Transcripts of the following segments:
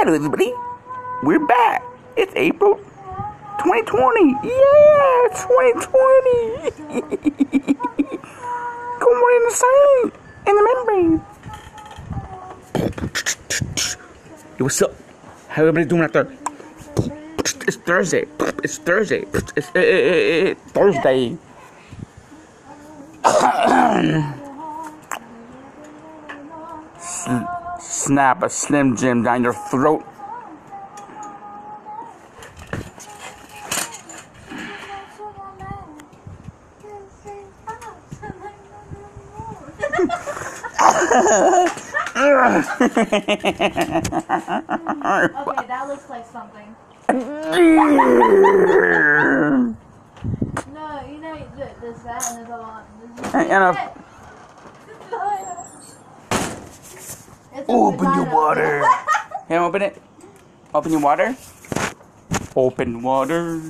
Hello, everybody. We're back. It's April 2020. Yeah, 2020. Going in the sun in the membrane. Hey, what's up? How everybody doing out there? It's Thursday. It's Thursday. It's eh, eh, eh, eh, Thursday. Sn- Snap a Slim Jim down your throat. Okay, that looks like something. No, you know, th- there's that and there's a lot. There's And a- It's Open your vagina. water. Here, open it. Open your water. Open water.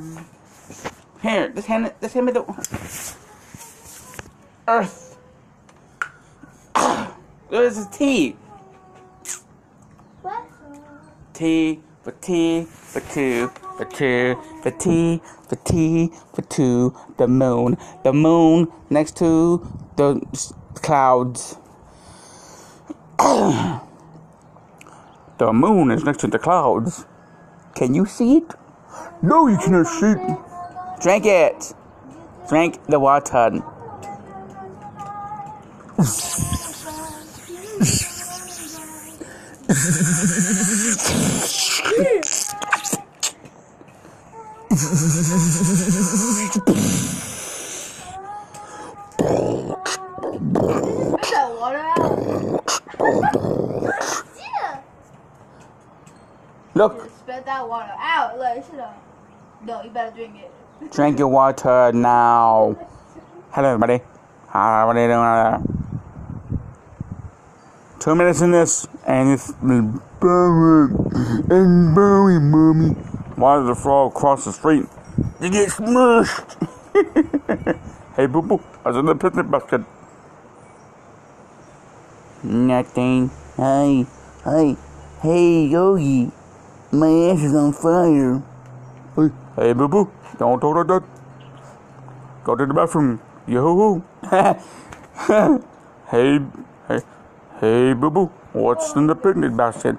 Here, just hand it. Just hand me the earth. There's a T. What? T for T for two for two for T for T for two. The moon. The moon next to the clouds. The moon is next to the clouds. Can you see it? No, you cannot see it. Drink it. Drink the water. Get that water Yeah. Look, Spit that water out. Like, shut up. No, you better drink it. drink your water now. Hello, everybody. How are you doing? Two minutes in this, and it's been burning and burning, mommy. Why did the frog cross the street? To get smushed. hey, boo boo, I was in the picnic basket. Nothing. Hey, hey, hey, Yogi. My ass is on fire. Hey, hey, boo boo, don't talk like that. Go to the bathroom. Yo. hey, hey, hey, boo boo, what's in the picnic basket?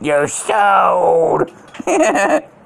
You're sold.